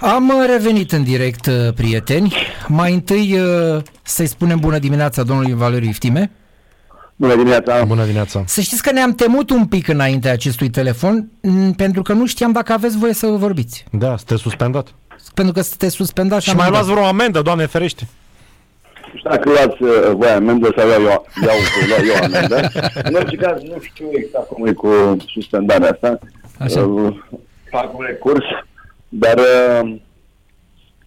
Am uh, revenit în direct, uh, prieteni. Mai întâi uh, să-i spunem bună dimineața domnului Valeriu Iftime. Bună dimineața! Bună dimineața! Să știți că ne-am temut un pic înainte acestui telefon, m, pentru că nu știam dacă aveți voie să vorbiți. Da, sunteți suspendat. Pentru că sunteți suspendat Și am mai dat. luați vreo amendă, doamne ferește. Nu știu dacă luați uh, voi amendă sau iau, eu, iau, iau eu amendă. În orice caz, nu știu exact cum e cu suspendarea asta. Așa. Uh, fac un recurs, dar uh,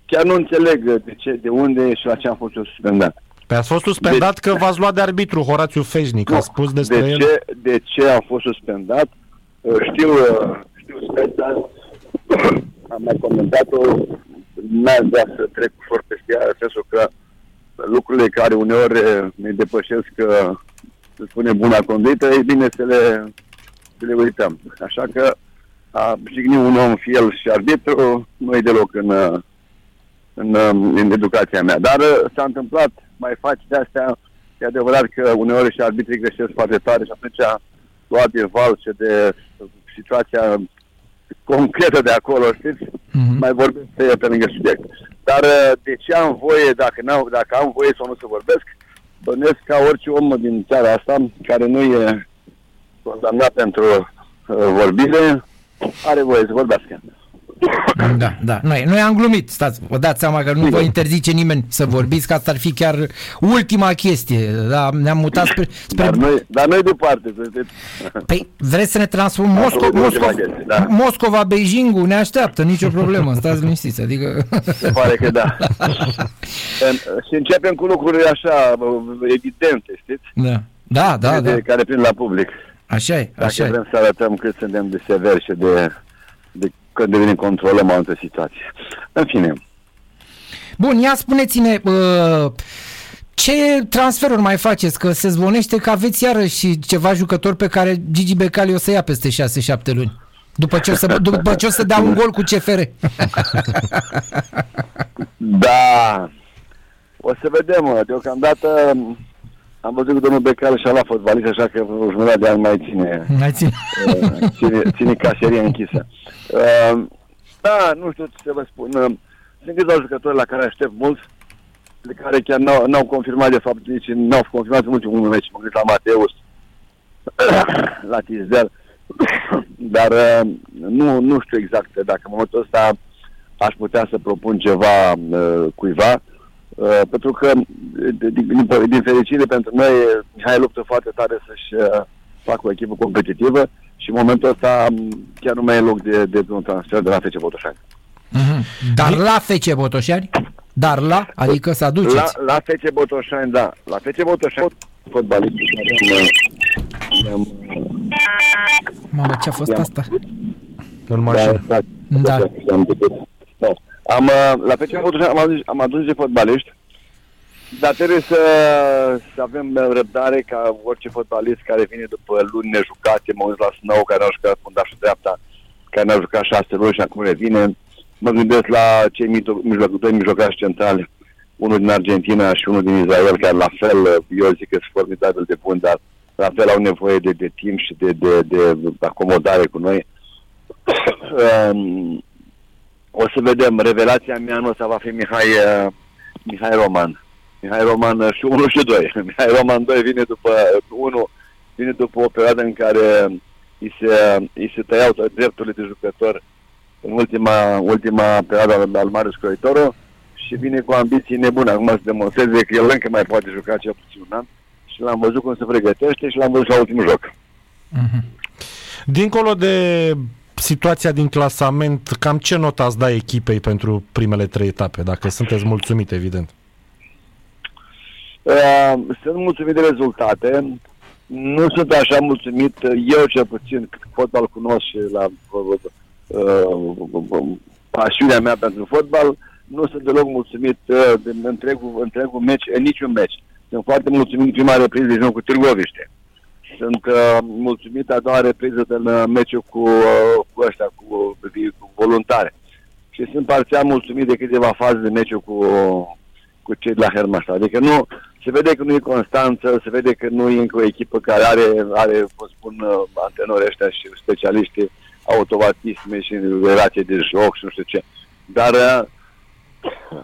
chiar nu înțeleg de, ce, de unde și la ce am fost eu suspendat. Pe ați fost suspendat că v-ați luat de arbitru Horațiu Fejnic, a spus despre de el. ce, de ce a fost suspendat? Uh, Știu, uh, știu speța, am mai comentat-o, n-aș vrea să trec ușor peste ea, în sensul că lucrurile care uneori uh, ne depășesc, uh, să spunem, buna conduită, e bine să le, să le uităm. Așa că a jigni un om, fie el și arbitru, nu e deloc în, uh, în, um, în educația mea. Dar uh, s-a întâmplat, mai faci de astea, e adevărat că uneori și arbitrii greșesc foarte tare și atunci luat de valce de situația concretă de acolo, știți? Mhm. Mai vorbim pe, pe lângă subiect. Dar uh, de ce am voie, dacă, n-am, dacă am voie sau nu să vorbesc, bănesc ca orice om din țara asta, care nu e condamnat pentru uh, vorbire, are voie să vorbească. Da, da. Noi, noi am glumit, stați, vă dați seama că nu vă interzice nimeni să vorbiți, că asta ar fi chiar ultima chestie. Da, ne-am mutat spre... spre... Dar noi, dar noi departe, să știți. Păi vreți să ne transformăm Mosco- Absolut ultima Moscova, chestie, da. Moscova, Beijingul, ne așteaptă, nicio problemă, stați liniștiți, adică... Se pare că da. În- și începem cu lucruri așa, evidente, știți? Da, da, da, da. De, care prind la public. Așa e, Dacă așa e. vrem să arătăm cât suntem de severi și de, de când devenim controlăm o altă situație. În fine, Bun, ia spuneți-ne, uh, ce transferuri mai faceți? Că se zvonește că aveți iarăși ceva jucători pe care Gigi Becali o să ia peste 6-7 luni. După ce, o să, după ce o să dea un gol cu CFR. da, o să vedem. mă. Deocamdată am văzut că domnul Becal și-a luat fotbalist, așa că o jumătate de ani mai ține, Mai țin. uh, ține, ține caseria închisă. Uh, da, nu știu ce să vă spun. Uh, Sunt câțiva jucători la care aștept mulți, de care chiar n-au, n-au confirmat de fapt, nici n-au confirmat în ultimul meci. Mă gândesc la Mateus, la Tisdel, dar uh, nu, nu știu exact dacă în momentul ăsta aș putea să propun ceva uh, cuiva, uh, pentru că, de- din, din, din fericire pentru noi, Mihai luptă foarte tare să-și uh, facă o echipă competitivă și în momentul ăsta m, chiar nu mai e loc de, de un transfer de la FC Botoșani. Mhm. Dar la FC Botoșani? Dar la? Adică să La, aduceți. la FC Botoșani, da. La FC Botoșani, fotbalistul care am, Mamă, ce a fost Ia. asta? În mașină. Da, Da. Am, da. Am uh, la FC Botoșani am adus, am adus niște fotbaliști, dar trebuie să, să avem uh, răbdare ca orice fotbalist care vine după luni nejucate, mă uit la Snow, care n-a jucat fundașul dreapta, care n-a jucat șase luni și acum revine. Mă gândesc la cei mito- mijloc, doi mijlocași centrali, unul din Argentina și unul din Israel, care la fel, uh, eu zic că sunt formidabil de bun, dar la fel au nevoie de, de timp și de, de, de acomodare cu noi. Um, o să vedem. Revelația mea anul ăsta va fi Mihai, uh, Mihai Roman. Mihai Roman uh, și 1 și 2. Mihai Roman 2 vine după 1, vine după o perioadă în care îi se, îi se tăiau toate drepturile de jucător în ultima, ultima perioadă al, al Marius Croitoru și vine cu ambiții nebune. Acum să demonstreze că el încă mai poate juca cel puțin un an și l-am văzut cum se pregătește și l-am văzut la ultimul joc. Mhm. Dincolo de situația din clasament, cam ce notă ați da echipei pentru primele trei etape, dacă sunteți mulțumit, evident? Uh, sunt mulțumit de rezultate. Nu sunt așa mulțumit, eu cel puțin, fotbal cunosc și la uh, pasiunea mea pentru fotbal, nu sunt deloc mulțumit uh, de întregul, întregul meci, în niciun meci. Sunt foarte mulțumit de prima repriză de joc cu Târgoviște. Sunt uh, mulțumit a doua repriză din uh, meciul cu, uh, cu ăștia, cu, cu voluntare. Și sunt parțial mulțumit de câteva faze de meciul cu, cu cei de la Hermasa. Adică nu, se vede că nu e constanță, se vede că nu e încă o echipă care are, are cum spun, uh, antenorii ăștia și specialiști automatisme și relație de joc și nu știu ce. Dar uh,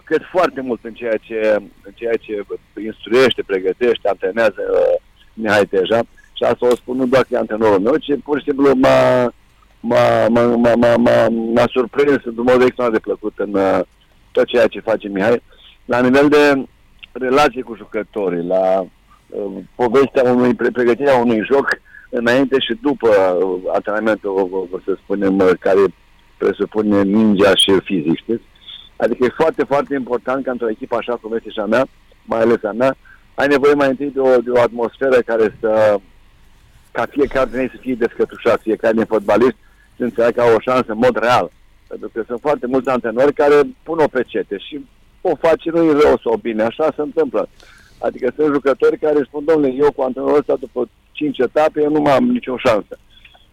cred foarte mult în ceea ce, în ceea ce instruiește, pregătește, antrenează uh, Mihai Teja. Și asta o spun nu doar că e antrenorul meu, ci pur și simplu m-a, m-a, m-a, m-a, m-a, m-a, m-a surprins într-un mod extraordinar de plăcut în uh, tot ceea ce face Mihai. La nivel de relație cu jucătorii, la uh, povestea unui, pregătirea unui joc înainte și după uh, antrenamentul, să spunem, uh, care presupune mingea și fizic, știți? Adică e foarte, foarte important ca într-o echipă așa cum este și a mea, mai ales a mea, ai nevoie mai întâi de o, de o atmosferă care să, ca fiecare din ei să fie descătușat, fiecare din fotbalist să înțeleagă ca o șansă în mod real. Pentru că sunt foarte mulți antrenori care pun o pecete și o face nu rău sau bine, așa se întâmplă. Adică sunt jucători care spun, domnule, eu cu antrenorul ăsta după 5 etape, eu nu mai am nicio șansă.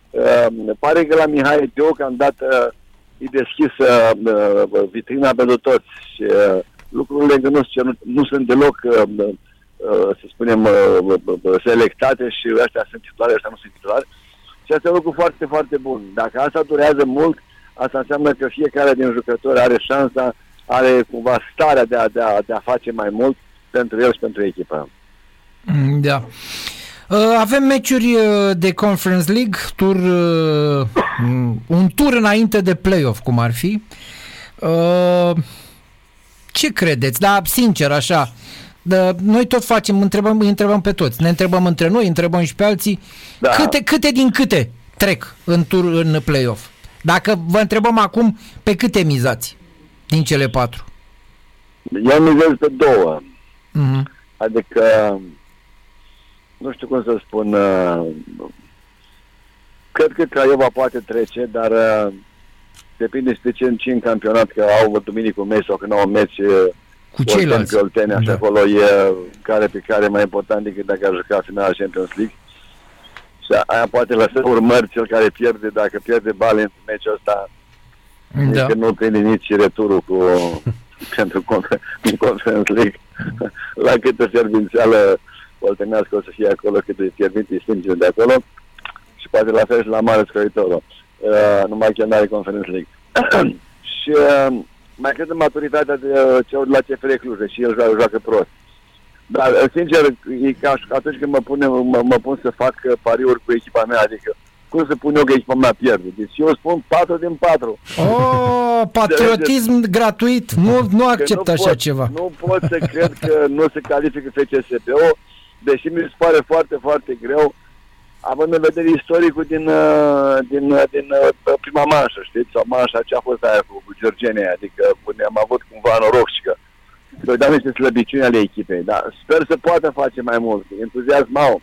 Uh, pare că la Mihai deocamdată e deschisă uh, vitrina pentru toți și uh, lucrurile nu, nu, nu sunt deloc, uh, uh, să spunem, uh, uh, selectate și ăștia sunt titulare, ăștia nu sunt titulare. Și asta e un lucru foarte, foarte bun. Dacă asta durează mult, asta înseamnă că fiecare din jucători are șansa, are cumva starea de a, de a, de a face mai mult pentru el și pentru echipă. Mm, da. Uh, avem meciuri uh, de Conference League, tur, uh, un tur înainte de playoff, cum ar fi. Ce credeți? Da, sincer, așa. Da, noi tot facem, întrebăm, îi întrebăm pe toți. Ne întrebăm între noi, întrebăm și pe alții. Da. Câte, câte din câte trec în tur în playoff? Dacă vă întrebăm acum, pe câte mizați din cele patru? Eu mizez pe două. Uh-huh. Adică nu știu cum să spun, uh, cred că Craiova poate trece, dar uh, depinde de ce în, în campionat, că au duminicul meci sau când au meci uh, cu ceilalți. Pe Oltenia, da. și acolo e care pe care mai important decât dacă a jucat finala Champions League. Și aia poate lăsa urmări cel care pierde, dacă pierde bale în meciul ăsta, da. că nu prinde nici returul cu, pentru Conference League. La câtă servințeală oltenească o să fie acolo cât îi fierbinte sângele de acolo și poate la fel și la mare scăritorul. Uh, numai că nu are Conference League. și uh, mai cred în maturitatea de uh, ce la CFR Cluj și el joacă, joacă prost. Dar, uh, sincer, e ca atunci când mă, pune, mă, mă pun să fac uh, pariuri cu echipa mea, adică cum să pun eu că echipa mea pierde? Deci eu spun 4 din 4. Oh, patriotism de, gratuit. Nu, nu accept nu așa pot, ceva. Nu pot să cred că nu se califică FCSPO deși mi se pare foarte, foarte greu, având în vedere istoricul din, uh, din, uh, din uh, prima manșă, știți, sau manșa ce a fost aia cu, cu Georgenia, adică am avut cumva noroc și că vedeam niște slăbiciuni ale echipei, dar sper să poată face mai mult, entuziasm au.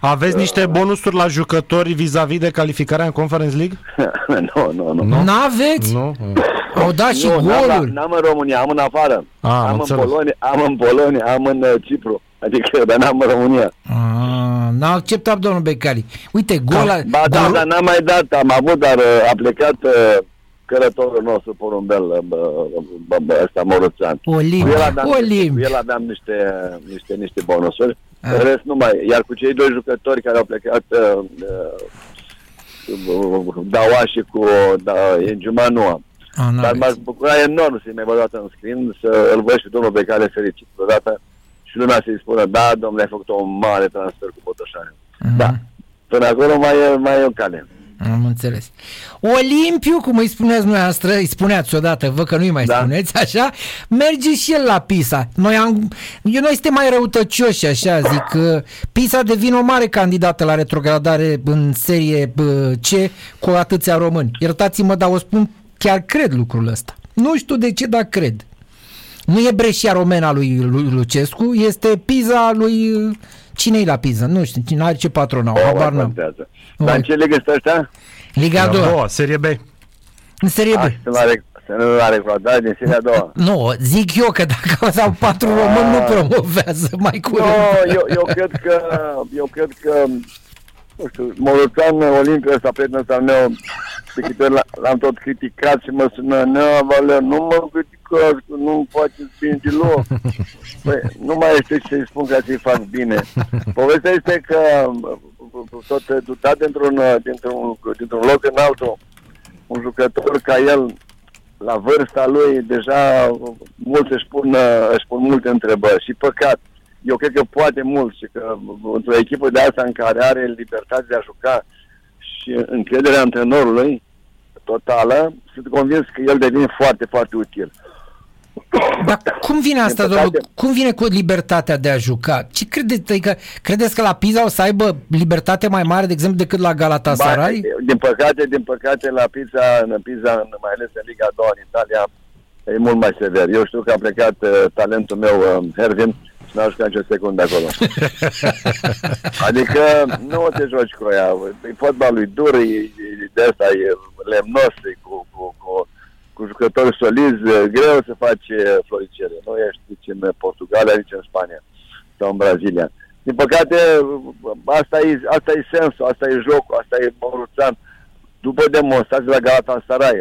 Aveți niște bonusuri la jucători vis-a-vis de calificarea în Conference League? nu, nu, nu. Nu aveți? Nu. Au dat și nu, goluri. N-am, în România, am în afară. A, am, am în Polonia, am în Polonia, am în uh, Cipru. Adică, dar n-am în România. Ah, n-a acceptat domnul Becali. Uite, gol... Da, ba, da, dar n-am mai dat, am avut, dar uh, a plecat uh, călătorul nostru, porumbel, ăsta Moruțan. Olimp, el aveam, Olimp. el aveam niște, niște, niște bonusuri. Ah. În rest nu mai, iar cu cei doi jucători care au plecat uh, uh, Daua și cu da, Enjuma nu am. Ah, Dar m-aș bucura enorm să-i mai văd în screen, să îl văd și domnul Becale fericit. Odată și lumea să-i spună, da, domnule, ai făcut un mare transfer cu Botoșani. Uh-huh. Da. Până acolo mai e, mai e o cale. Am înțeles. Olimpiu, cum îi spuneți noastră, îi spuneați odată, vă că nu-i mai da. spuneți, așa, merge și el la Pisa. Noi, am, eu, noi suntem mai răutăcioși, așa, zic. Pisa devine o mare candidată la retrogradare în serie C cu atâția români. Iertați-mă, dar o spun, chiar cred lucrul ăsta. Nu știu de ce, dar cred. Nu e Brescia romena lui, lui Lucescu, este Pisa lui... cine la Pisa? Nu știu, cine are ce patron au, habar n-am. Dar în ce ligă stă ăștia? Liga a doua. Serie B. În Serie B. Să nu la reculat, din Serie a doua. Nu, zic eu că dacă au patru români nu promovează mai curând. Nu, eu, eu cred că, eu cred că nu știu, Moroțan Olimpia ăsta, prietenul ăsta meu, pe câte l-am tot criticat și mă sună, nu, Valer, nu mă criticați, că nu-mi faceți bine deloc. Păi, nu mai este ce să-i spun ca să-i fac bine. Povestea este că tot dutat dintr-un, dintr-un, dintr-un loc în altul, un jucător ca el la vârsta lui, deja mulți își pun, își pun multe întrebări și păcat. Eu cred că poate mult și că într-o echipă de asta în care are libertate de a juca și încrederea antrenorului totală, sunt convins că el devine foarte, foarte util. Dar cum vine asta, domnul? Cum vine cu libertatea de a juca? Ce credeți? Adică, credeți că la Pisa o să aibă libertate mai mare, de exemplu, decât la Galatasaray? Ba, din păcate, din păcate, la Pisa, în Pisa, mai ales în Liga 2 în Italia, e mult mai sever. Eu știu că a plecat uh, talentul meu, uh, Hervin, și n-a jucat nicio secundă acolo. adică nu o te joci cu ea. E fotbalul dur, e, e de asta, e lemnos, e cu, cu, cu cu jucători solizi, greu să faci floricele. Nu ești nici în Portugalia, nici în Spania sau în Brazilia. Din păcate, asta e, asta e sensul, asta e jocul, asta e Moruțan. După demonstrație la Galatasaray,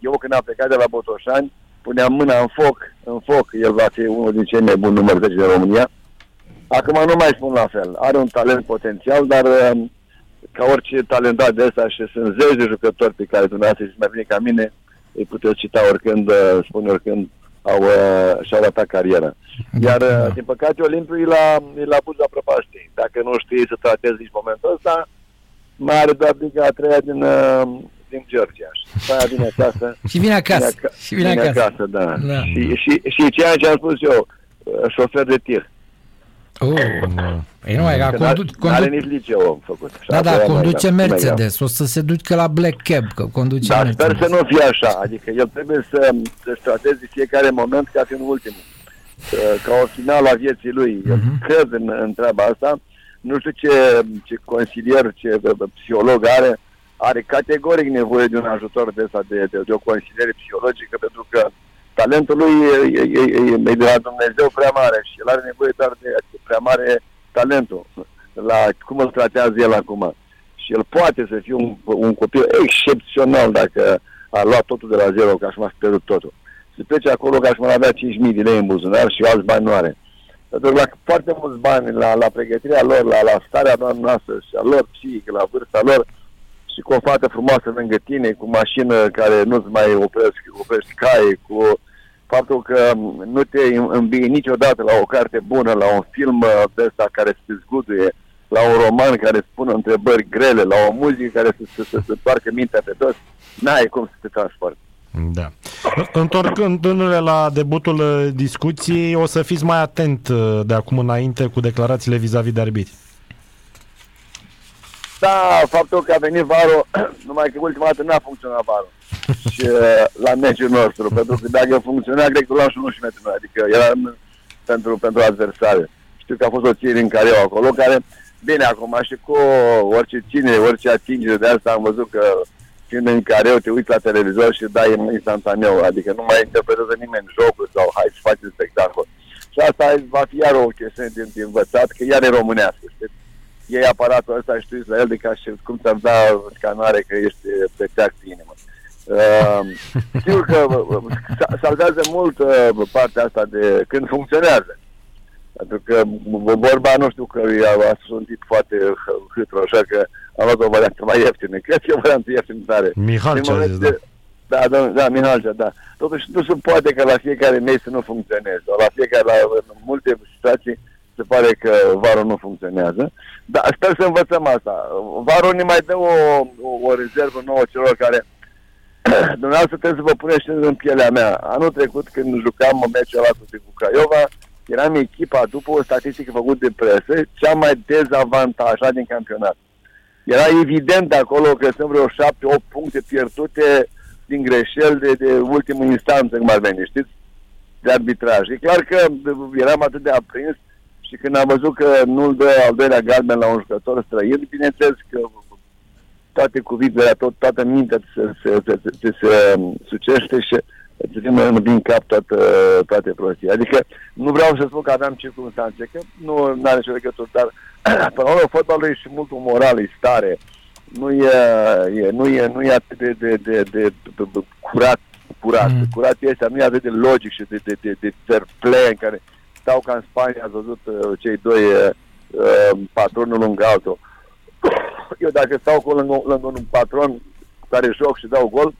eu când am plecat de la Botoșani, puneam mâna în foc, în foc, el va fi unul din cei mai buni număr 10 din România. Acum nu mai spun la fel, are un talent potențial, dar um, ca orice talentat de ăsta și sunt zeci de jucători pe care dumneavoastră să mai bine ca mine, îi puteți cita oricând, uh, spune oricând, au, uh, și-au ratat cariera. Iar, uh, da. din păcate, Olimpiu e la, e la buza prăpaștii. Dacă nu știți să tratezi nici momentul ăsta, mai are doar Liga a treia din, din Georgia. Și aia vine acasă. și vine acasă. Vine, și vine, vine acasă. acasă da. da. Și, și, și ceea ce am spus eu, șofer de tir. Oh, no. Păi nu, că condu- condu- are nici liceu am făcut. Da, da, conduce Mercedes, o să se ducă la Black Cab, că conduce da, Mercedes. sper să nu fie așa, adică el trebuie să, să trateze fiecare moment ca fiind ultimul, ca o finală a vieții lui. Eu uh-huh. cred în, în treaba asta, nu știu ce, ce consilier, ce psiholog are, are categoric nevoie de un ajutor de asta, de, de, de o consiliere psihologică, pentru că talentul lui e, e, e, e de la Dumnezeu prea mare și el are nevoie doar de prea mare talentul la cum îl tratează el acum. Și el poate să fie un, un copil excepțional dacă a luat totul de la zero, ca și m-a pierdut totul. Se plece acolo ca și m avea 5.000 de lei în buzunar și alți bani nu are. Pentru că la foarte mulți bani, la, la pregătirea lor, la, la starea noastră și a lor psihică, la vârsta lor, și cu o fată frumoasă lângă tine, cu mașină care nu-ți mai opresc, oprești caie, cu faptul că nu te îmbie niciodată la o carte bună, la un film uh, de ăsta care se zguduie, la un roman care spune întrebări grele, la o muzică care să se să, să toarcă mintea pe toți, n-ai cum să te transporti. Da. Întorcându-ne la debutul uh, discuției, o să fiți mai atent uh, de acum înainte cu declarațiile vis-a-vis de arbitri. Da, faptul că a venit Varo, numai că ultima dată n-a funcționat Varo și, uh, la meciul nostru, pentru că dacă funcționa, cred că luam și unul și metru, adică era pentru, pentru adversare. Știu că a fost o țire în care eu acolo, care, bine, acum și cu orice ține, orice atingere de asta am văzut că fiind în care eu te uiți la televizor și dai în instantaneu, adică nu mai interpretează nimeni jocul sau hai să faci spectacol. Și asta va fi iar o chestiune din, din învățat, că iar e românească, știi? Iei aparatul ăsta și tu la el de ca și cum ți-ar da scanare că ești pe teac inimă. Uh, sigur că uh, salvează mult uh, partea asta de când funcționează. Pentru că vorba, nu știu că a un tip foarte hâtru, așa că am luat o variantă mai ieftină. Cred că e o variantă ieftină tare. Mihal ce a zis, da. Da, da, da, Mihal, da. Totuși nu se poate că la fiecare mei să nu funcționeze. La fiecare, la în multe situații, se pare că varul nu funcționează. Dar sper să învățăm asta. Varul ne mai dă o, o, o rezervă nouă celor care dumneavoastră trebuie să vă puneți în pielea mea. Anul trecut, când jucam meciul ăla cu Craiova, eram echipa, după o statistică făcută de presă, cea mai dezavantajată din campionat. Era evident de acolo că sunt vreo 7-8 puncte pierdute din greșeli de, de ultimă instanță, cum ar veni, știți? De arbitraj. E clar că eram atât de aprins și când am văzut că nu-l dă al doilea galben la un jucător străin, bineînțeles că toate cuvintele, tot, toată mintea se, se, se, se, se, se sucește și îți vine din cap toată, toate prostii. Adică nu vreau să spun că aveam circunstanțe, că nu are nicio legătură, dar până la urmă fotbalul e și mult moral, e stare. Nu e, e, nu e, nu e atât de, de, de, de, de, de curat, curat. Mm. Curat este, nu e atât de logic și de, de, de, de fair play în care stau ca în Spania, ați văzut uh, cei doi uh, uh patronul lângă altul eu dacă stau cu lângă, lângă un patron care joc și dau gol,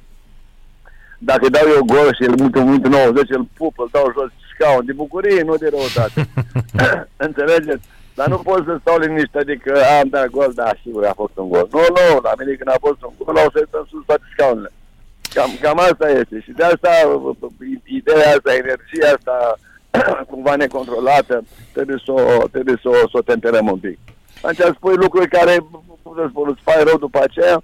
dacă îi dau eu gol și el în minutul 90 îl pup, îl dau jos scaun de bucurie, nu de răutate. Înțelegeți? Dar nu pot să stau liniște, adică am dat gol, da, sigur a fost un gol. Nu, nu, la mine când a fost un gol, au să în sus toate scaunele. Cam, cam asta este și de asta ideea asta, energia asta cumva necontrolată, trebuie să o, trebuie să o, să o temperăm un pic. Atunci spui lucruri care, cum să spun, îți faci rău după aceea,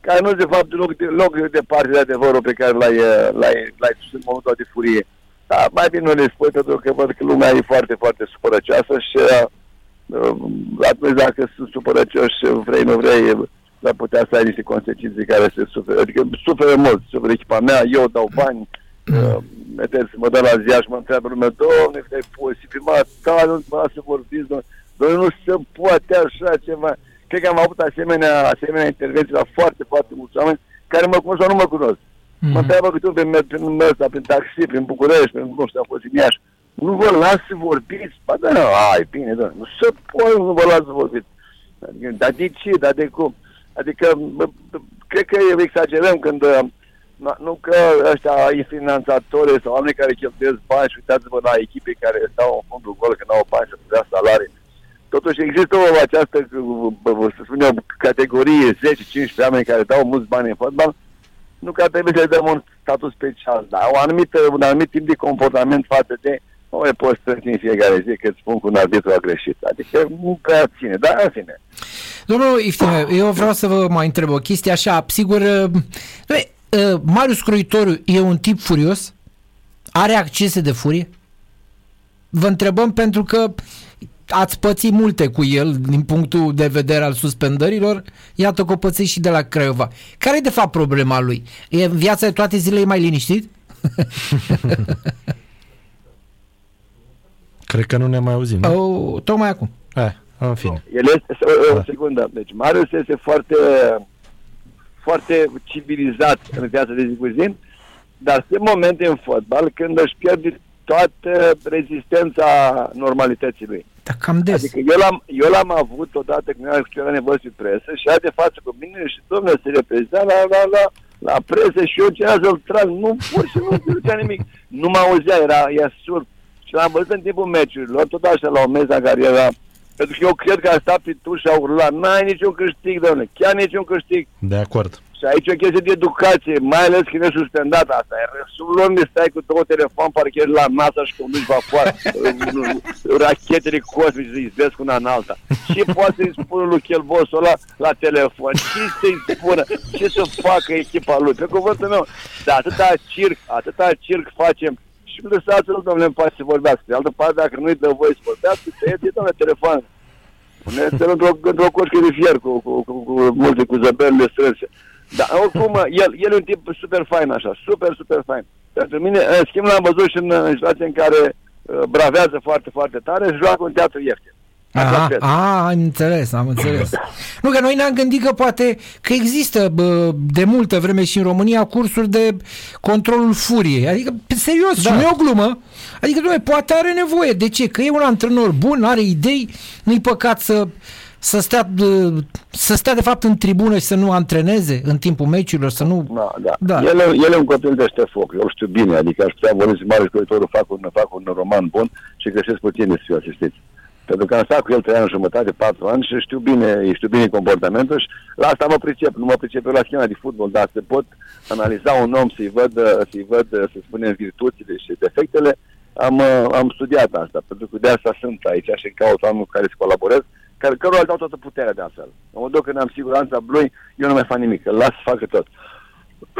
care nu de fapt loc, loc departe de adevărul pe care l-ai, l-ai, l-ai sus în momentul de furie. Dar mai bine nu le spui pentru că văd că lumea e foarte, foarte supărăcioasă și uh, atunci dacă sunt supărăcioși, vrei, nu vrei, ar putea să ai niște consecințe care se suferă. Adică suferă mult, suferă echipa mea, eu dau bani, uh, meteți, mă dă la ziua și mă întreabă lumea, domne, e posibil, mă, tare, nu mă să vorbiți, domne, nu se poate așa ceva. Cred că am avut asemenea, asemenea intervenții la foarte, foarte mulți oameni care mă cunosc sau nu mă cunosc. Mm-hmm. Mă întreabă câte ori prin, prin, ăsta, prin taxi, prin București, prin, nu știu, am fost în Iași. Nu vă las să vorbiți? Ba da, ai, bine, da, nu se poate, nu vă las să vorbiți. Adică, dar de ce, dar de cum? Adică, cred că exagerăm când, nu că ăștia finanțatori sau oameni care cheltuiesc bani și uitați-vă la echipe care stau în fundul gol, că nu au bani să dea salarii. Totuși există o această, să spunem, categorie 10-15 oameni care dau mulți bani în fotbal, nu că trebuie să dăm un statut special, dar o anumită, un anumit tip de comportament față de nu mai poți să în fiecare zi că îți spun că un arbitru a greșit. Adică nu prea ține, dar în fine. Domnul Iftine, eu vreau să vă mai întreb o chestie așa, sigur, uh, Marius Croitoriu e un tip furios? Are accese de furie? Vă întrebăm pentru că ați pățit multe cu el din punctul de vedere al suspendărilor, iată că o pățiți și de la Craiova. Care e de fapt problema lui? E în viața de toate zilele mai liniștit? Cred că nu ne mai auzim, nu? O, tocmai acum. Eh, în fine. El este, o, o secundă, deci Marius este foarte, foarte civilizat în viața de zi cu zi, dar sunt momente în fotbal când își pierde toată rezistența normalității lui. Da, cam des. Adică eu l-am, eu l-am avut odată când era nevoie de presă și a de față cu mine și domnule se reprezenta la, la, la, la presă și eu ce să-l trag, nu pur și nu zicea nimic. Nu mă auzea, era, era surd. Și l-am văzut în timpul meciurilor, tot așa la o meză care era pentru că eu cred că a stat pe tu și a urlat, n-ai niciun câștig, domnule, chiar niciun câștig. De acord. Și aici e o chestie de educație, mai ales când e suspendat asta. Sub lume stai cu două telefon, parcă ești la NASA și conduci vapoar, rachetele cosmice să-i vezi cu una în alta. Ce poate să-i spună lui Chelbosul ăla la telefon? Ce să-i spună? Ce să facă echipa lui? Pe cuvântul meu, dar atâta circ, atâta circ facem și lăsați-l, domnule, în pace să vorbească. De altă parte, dacă nu-i dă voie să vorbească, tăieți-i, domnule, telefon. Puneți-l într-o, într-o coșcă de fier cu, cu, cu, cu, multe, cu zăberile strânse. Dar oricum, el, el e un tip super fain așa, super, super fain. Pentru mine, în schimb, l-am văzut și în, în situații în care uh, bravează foarte, foarte tare și joacă un teatru ieftin. Aha, a, am înțeles, am înțeles. nu, că noi ne-am gândit că poate că există bă, de multă vreme și în România cursuri de controlul furiei. Adică, serios, da. și nu e o glumă. Adică, domnule, poate are nevoie. De ce? Că e un antrenor bun, are idei, nu-i păcat să să stea, să stea de fapt în tribună și să nu antreneze în timpul meciurilor, să nu... Da, da. da. El, el e un copil de foc, eu știu bine, adică aș putea vorbi mare scriitorul, fac un, fac un roman bun și găsesc puțin să fiu asistit. Pentru că am stat cu el trei ani și jumătate, patru ani și știu bine, știu bine comportamentul și la asta mă pricep. Nu mă pricep eu la schema de fotbal, dar se pot analiza un om, să-i văd, să-i văd, să spunem, virtuțile și defectele. Am, am studiat asta, pentru că de asta sunt aici și caut oameni cu care să colaborez, care, cărora dau toată puterea de altfel. În momentul când am siguranța lui, eu nu mai fac nimic, îl las să facă tot.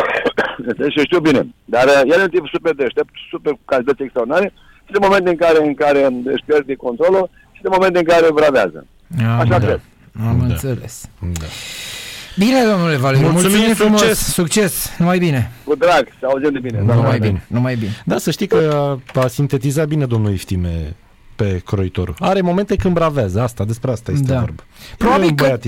și știu bine. Dar uh, el e un tip super deștept, super cu calități extraordinare și de momente în care, în care își pierde controlul și de momente în care bravează. Așa da. cred. Am da. înțeles. Da. Bine, domnule Valeriu, mulțumim, mulțumim frumos. Succes. succes, numai bine. Cu drag, să auzim de bine. Numai bine, numai bine. Da, să știi că a sintetizat bine domnul Iftime pe croitorul. Are momente când bravează, asta, despre asta este da. vorba. Probabil că,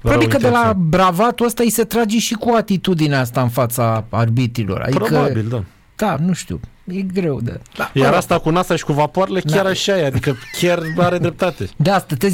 probabil că de la bravatul ăsta îi se trage și cu atitudinea asta în fața arbitrilor. Adică, Probabil, da. Da, nu știu, e greu de... Da, Iar asta cu NASA și cu vapoarele chiar da. așa e, adică chiar are dreptate. De asta te